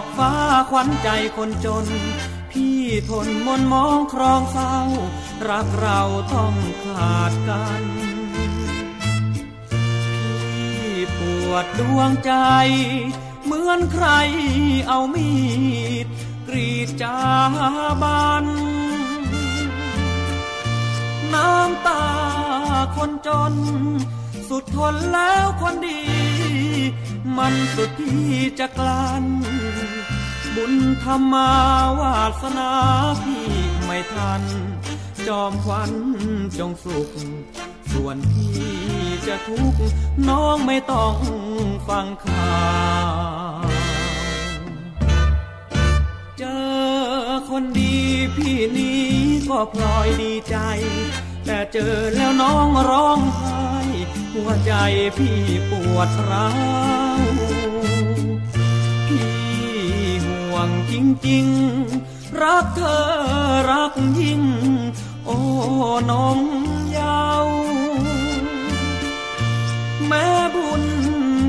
อกฟ้าขวัญใจคนจน พี่ทนมนมองครองเศร้า รักเราต้องขาดกัน พี่ปวดดวงใจ เหมือนใครเอามีด กรีดจาบัน น้ำตาคนจน สุดทนแล้วคนดี มันสุดที่จะกลั้นบุญธรรมาวาสนาพี่ไม่ทัน จอมควันจงสุข ส่วนพี่จะทุกข์น้องไม่ต้องฟังข่าวเจอคนดีพี่นี้ก็พลอยดีใจ แต่เจอแล้วน้องร้องไห้ หัวใจพี่ปวดร้าวพี่หวังจริงๆ รักเธอรักยิ่ง โอ้น้องยาวแม่บุญ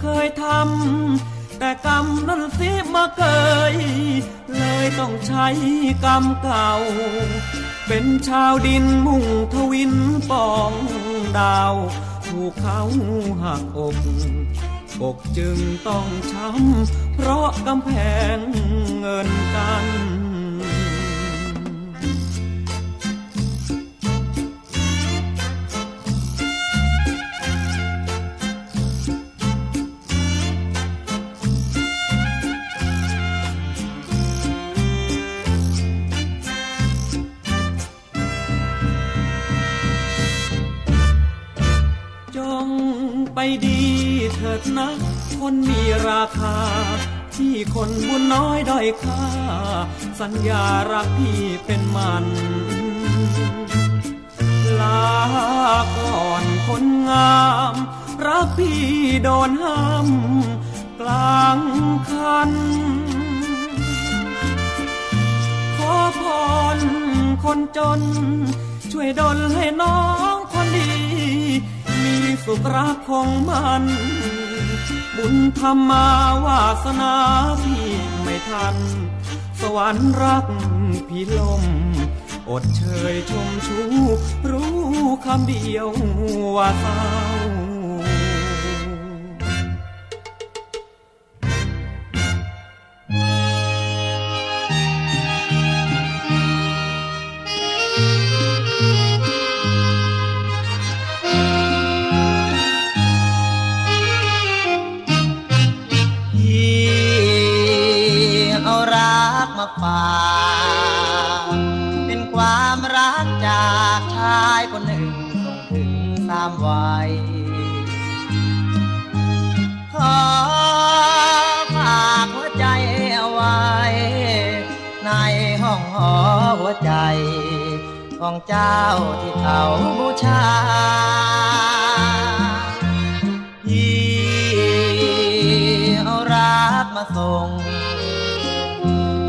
เคยทำแต่กรรมนั้นเสียมาเกย เลยต้องใช้กรรมเก่า เป็นชาวดินมุ่งทวินปองดาว ถูกเขาหักอกอกจึงต้องช้ำเพราะกำแพงเงินกัน ดีเถิดนะคนมีราคา ที่คนบุญน้อยด้อยค่า สัญญารักพี่เป็นมัน ลาก่อนคนงาม รักพี่โดนห้ามกลางคัน ขอพรคนจน ช่วยดลให้น้องคนดีมี สุขรักของมัน บุญธรรมาวาสนาพี่ไม่ทัน สวรรค์รักพี่ลม อดเชยชมชู รู้คำเดียวว่าเศร้า ของเจ้าที่เขาบูชาพี่เอารักมาส่ง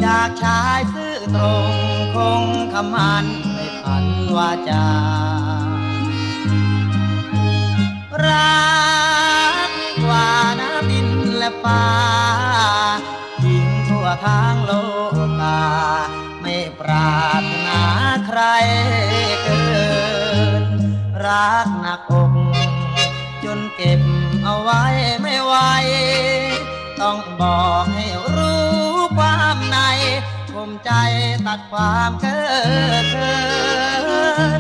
จากชายซื่อตรงคงคำมันไม่พันวาจา รักกว่าน้ำดินและฟ้าทิ้งทั่วทางโลกา ไม่ปราถนา รเกินรักหนักอกจนเก็บเอาไว้ไม่ไหวต้องบอกให้รู้ความในคมใจตัดความเกิ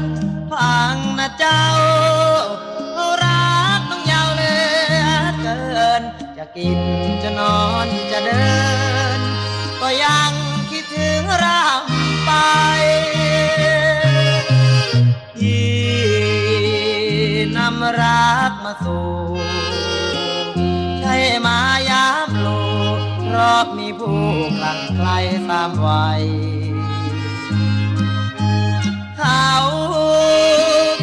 นฟังนะเจ้า รักต้องยาวเลือเกิน จะกินจะนอนจะเดิน ก็ยังคิดถึงรำไป นำรักมาสู่ใช่มายามโลเพราะมีผู้กลั่นไกลตามวัยเขา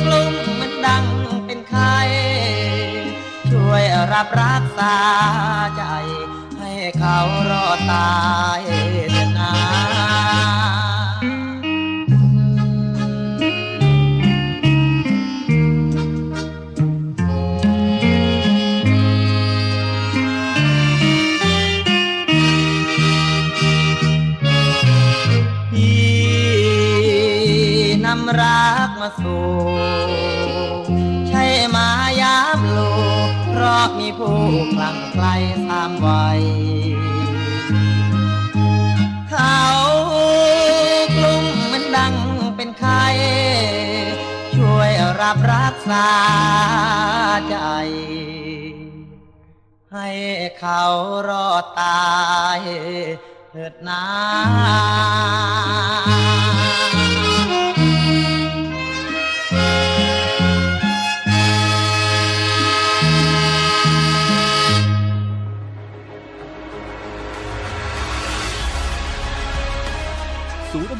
กลุ่มมันดังเป็นใครช่วยรับรักษาใจ ให้เขารอดตายเถิดนา ผู้คลั่งไคล้ตามวัยเขากลุ่มมันดังเป็นใครช่วยรับรักษาใจ ให้เขารอดตายเถิดนา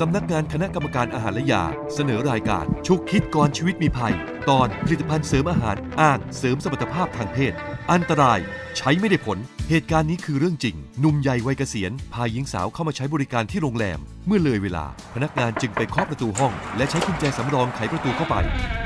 สำนักงานคณะกรรมการอาหารและยา เสนอรายการ ชุกคิดก่อนชีวิตมีภัย ตอนผลิตภัณฑ์เสริมอาหารอ้างเสริมสมรรถภาพทางเพศ อันตรายใช้ไม่ได้ผล เหตุการณ์นี้คือเรื่องจริง หนุ่มใหญ่วัยเกษียณ พาหญิงสาวเข้ามาใช้บริการที่โรงแรม เมื่อเลยเวลา พนักงานจึงไปเคาะประตูห้อง และใช้กุญแจสำรองไขประตูเข้าไป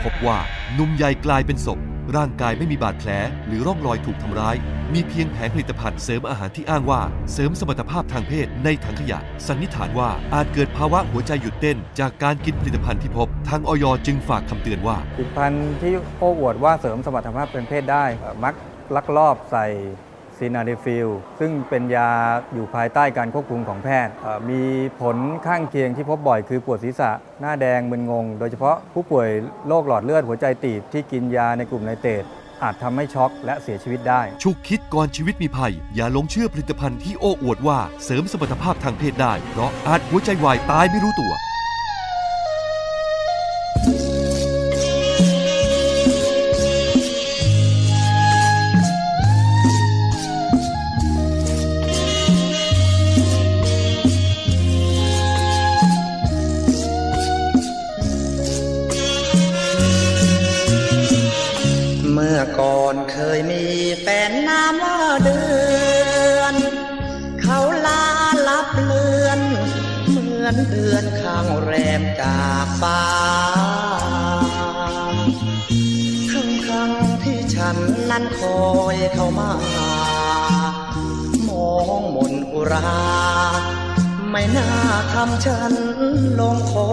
พบว่าหนุ่มใหญ่กลายเป็นศพ ร่างกายไม่มีบาดแผลหรือร่องรอยถูกทำร้าย มีเพียงแผงผลิตภัณฑ์เสริมอาหารที่อ้างว่า เสริมสมรรถภาพทางเพศในถังขยะ สันนิษฐานว่าอาจเกิดภาวะหัวใจหยุดเต้น จากการกินผลิตภัณฑ์ที่พบ ทางออยจึงฝากคำเตือนว่า ผลิตภัณฑ์ที่โอ้อวดว่าเสริมสมรรถภาพเป็นเพศได้ มักลักลอบใส่ ซีนาเดฟิลซึ่งเป็นยาอยู่ภายใต้การควบคุมของแพทย์ มีผลข้างเคียงที่พบบ่อยคือปวดศีรษะ หน้าแดงมึนงง โดยเฉพาะผู้ป่วยโรคหลอดเลือดหัวใจตีบที่กินยาในกลุ่มไนเตรตอาจทำให้ช็อกและเสียชีวิตได้ฉุกคิดก่อนชีวิตมีภัย อย่าลงเชื่อผลิตภัณฑ์ที่โอ้อวดว่าเสริมสมรรถภาพทางเพศได้ เพราะอาจหัวใจวายตายไม่รู้ตัว เข้ามามองมนอุรา ไม่น่าทำฉันลงคอ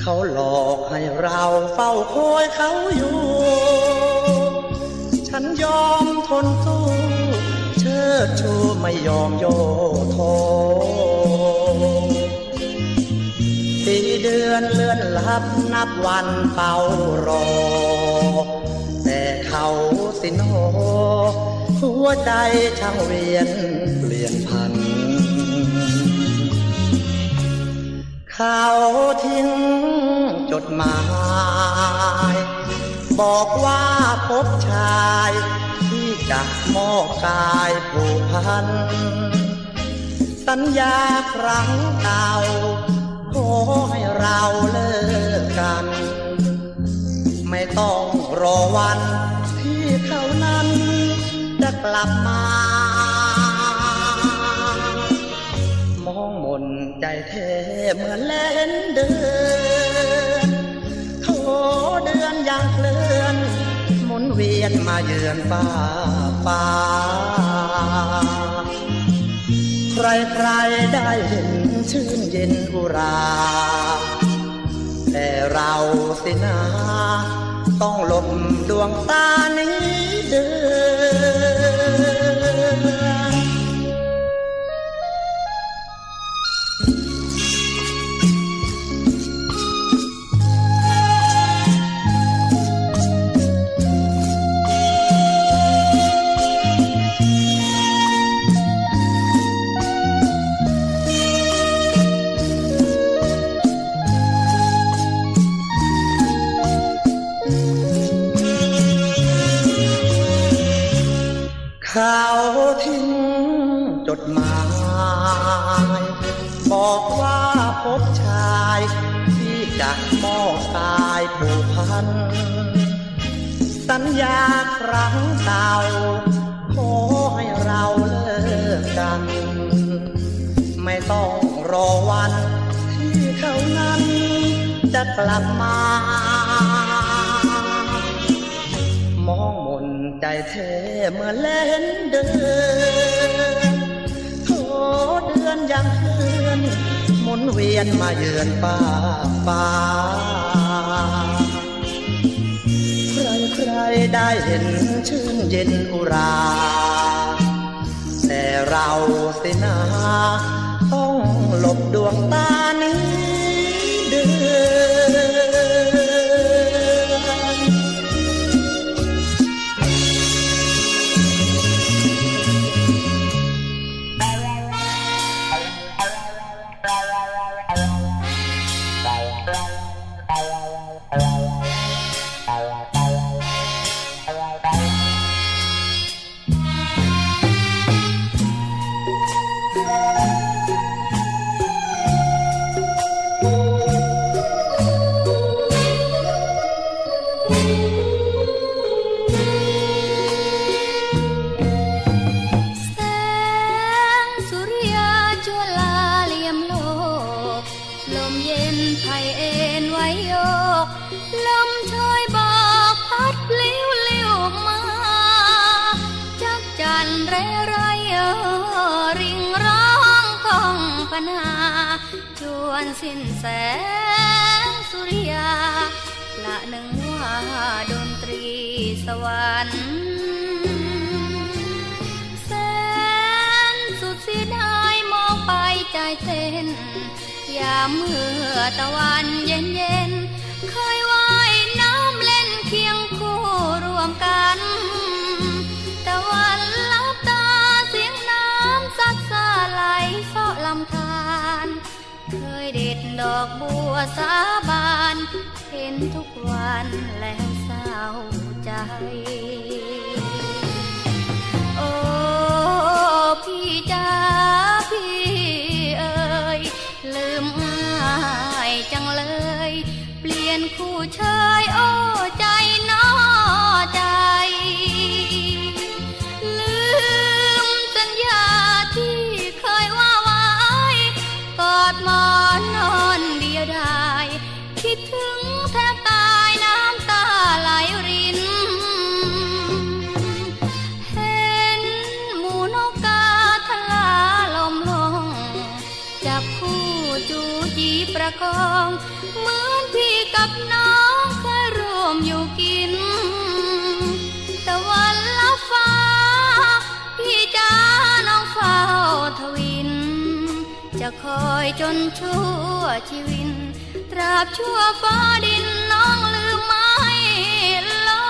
เขาหลอกให้เราเฝ้าคอยเขาอยู่ ฉันยอมทนสู้ เชิดชูไม่ยอมโยโทปีเดือนเลื่อนลับนับวันเฝ้ารอ เขาสิโนหัวใจช่างเวียนเปลี่ยนพัน เขาทิ้งจดหมาย บอกว่าพบชาย ที่จะมอบกายผูกพัน สัญญาครั้งเก่าขอให้เราเลิกกัน ไม่ต้องรอวัน เขานั้นจะกลับมา มองมนใจเทเหมือนเล่นเดือนโถเดือนอยังเคลื่อนหมุนเวียนมาเยือนฟ้าฟ้า ใครใครได้เห็นชื่นเย็นอุรา แต่เราสินา ต้องหลบดวงตานี้เดือน เขาทิ้งจดหมาย บอกว่าพบชายที่จะมอบกายผูกพัน สัญญาครั้งเก่าขอให้เราเลิกกัน ไม่ต้องรอวันที่เขานั้นจะกลับมา มนใจเทมื่อเล่นเดือนโถเดือนยังเคลื่อนหมุนเวียนมาเยือนป้าฟ้าใครใครได้เห็นชื่นเย็นอุรา แต่เราสินาต้องหลบดวงตานี้เดือน นึ่งว่าดนตรีสวรรค์แสนสุดเสียดายมองไปใจเต้นยามเมื่อตะวันเย็นเย็นเคยว่ายน้ำเล่นเคียงคู่รวมกัน ด็ดดอกบัวสาบานเห็นทุกวันแล้วเศร้าใจ โอ้พี่จ้าพี่เอ๋ยลืมง่ายจังเลย เปลี่ยนคู่เชยโอ้ใจ คอยจนชั่วชีวิน ตราบชั่วฟ้าดินน้องลืมไม่ลง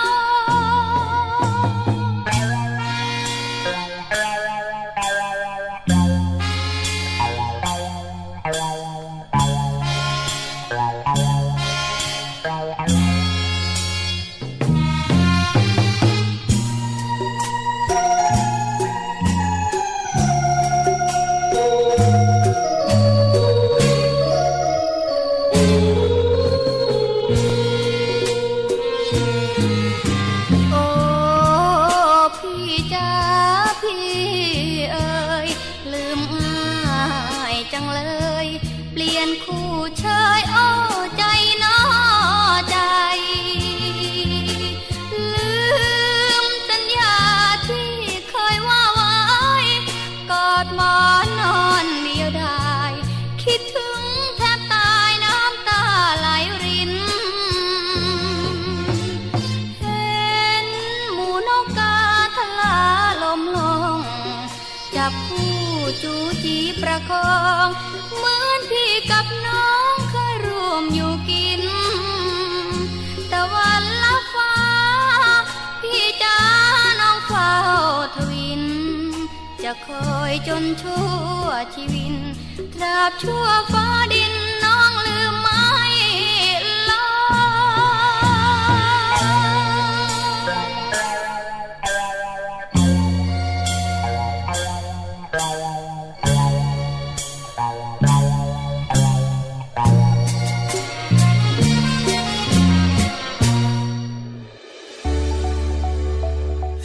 ับผู้จูจีประคอง เหมือนพี่กับน้องเคยร่วมอยู่กิน ตะวันละฟ้า พี่จ้าน้องเฝ้าทวิน จะคอยจนชั่วชีวินตราบชั่วฟ้าดิน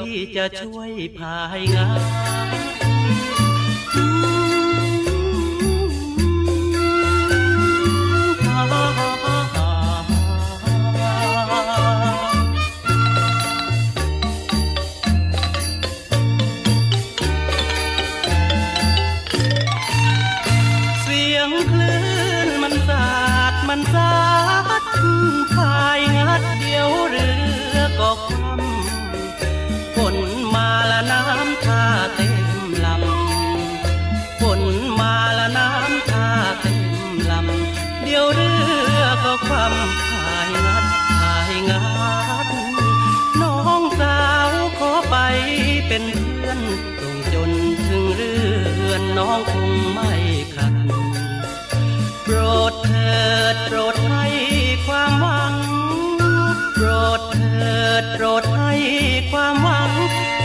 พี่จะช่วยพายงาน ความหวัง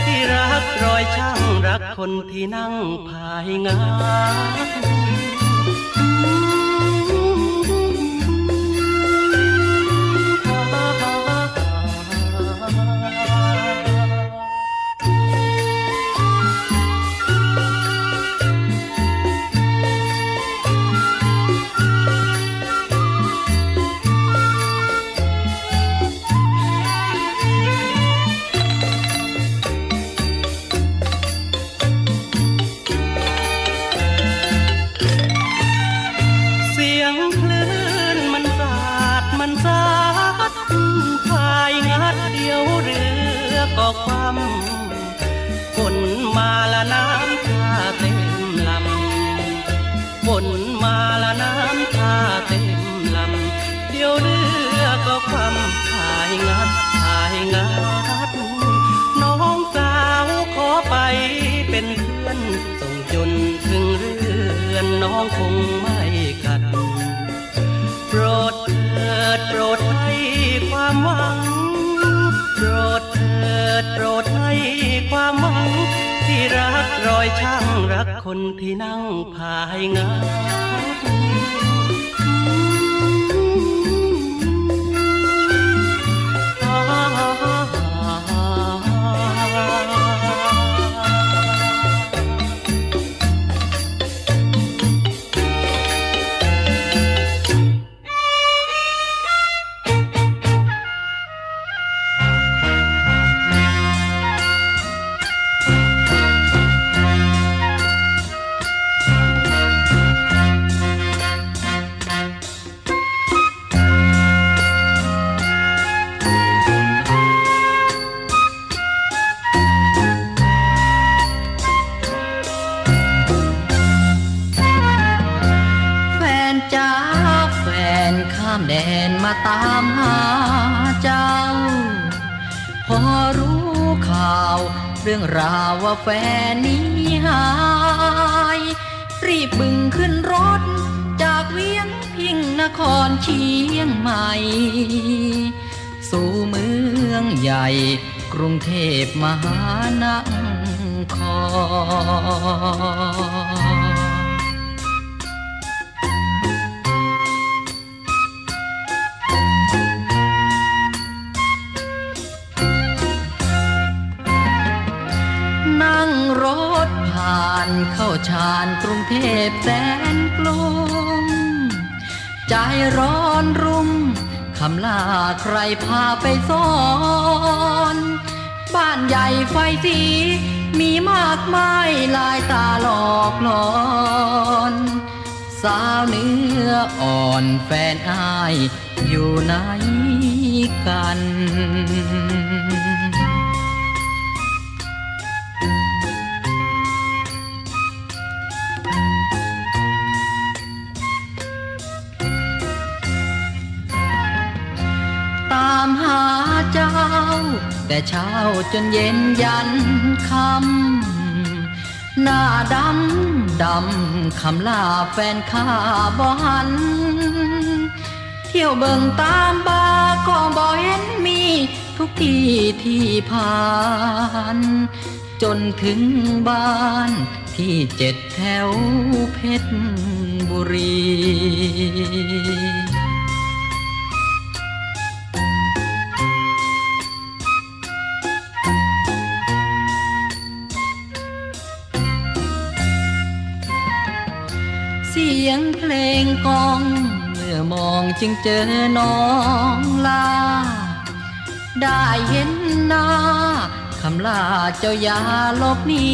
ที่รักรอยช่างรักคนที่นั่งพายงา รักรอยช่างรักคนที่นั่งพายงา ข้ามแดนมาตามหาเจ้า พอรู้ข่าว เรื่องราวว่าแฟนนี้หาย รีบบึงขึ้นรถ จากเวียงพิงนครเชียงใหม่ สู่เมืองใหญ่ กรุงเทพมหานคร รถผ่านเข้าชานกรุงเทพแสนกลมใจร้อนรุ่มคำลาใครพาไปซ่อน บ้านใหญ่ไฟสีมีมากมายลายตาหลอกหลอน สาวเนื้ออ่อนแฟนอายอยู่ไหนกัน เจ้า แต่เช้าจนเย็นยันคำหน้าดำดำคำลาแฟนข้าบ่หัน เที่ยวเบิ่งตามบาก็บ่เห็นมี ทุกที่ที่ผ่าน จนถึงบ้านที่เจ็ดแถวเพชรบุรี จึงเจอน้องลา ได้เห็นหน้าคำลาเจ้าอย่าลบหนี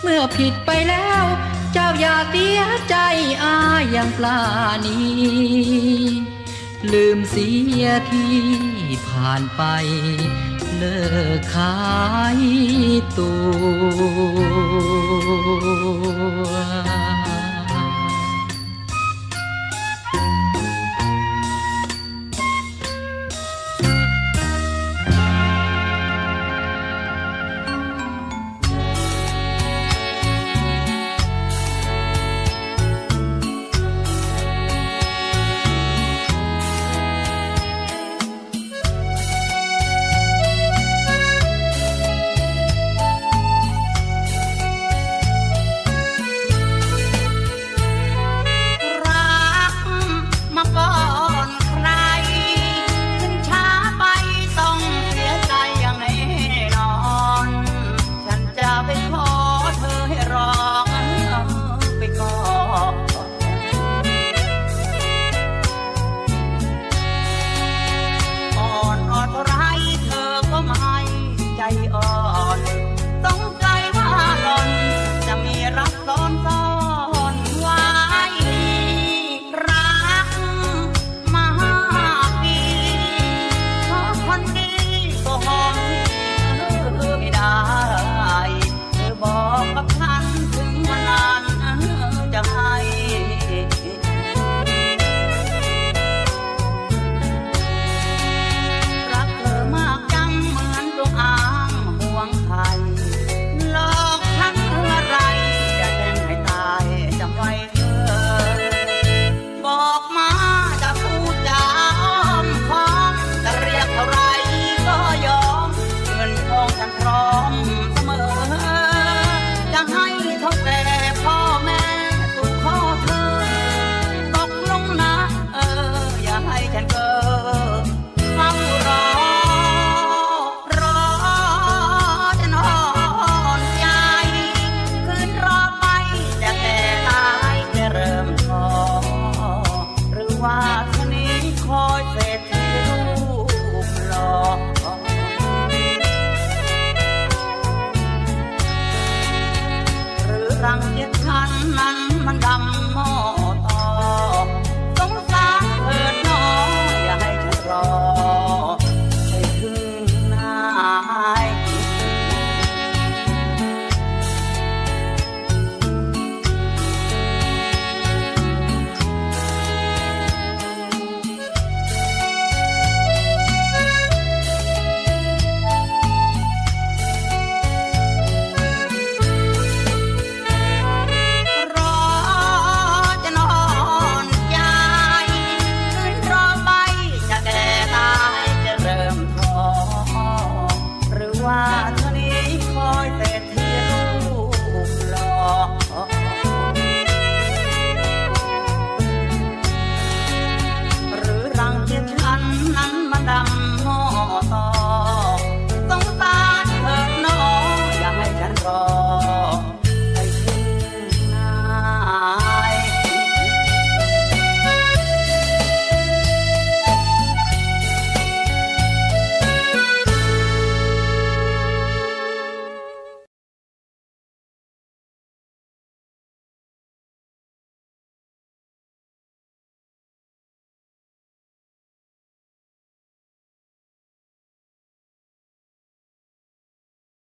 เมื่อผิดไปแล้ว เจ้าอย่าเสียใจอายังปลานีลืมเสียที่ผ่านไป เลิกขายตัว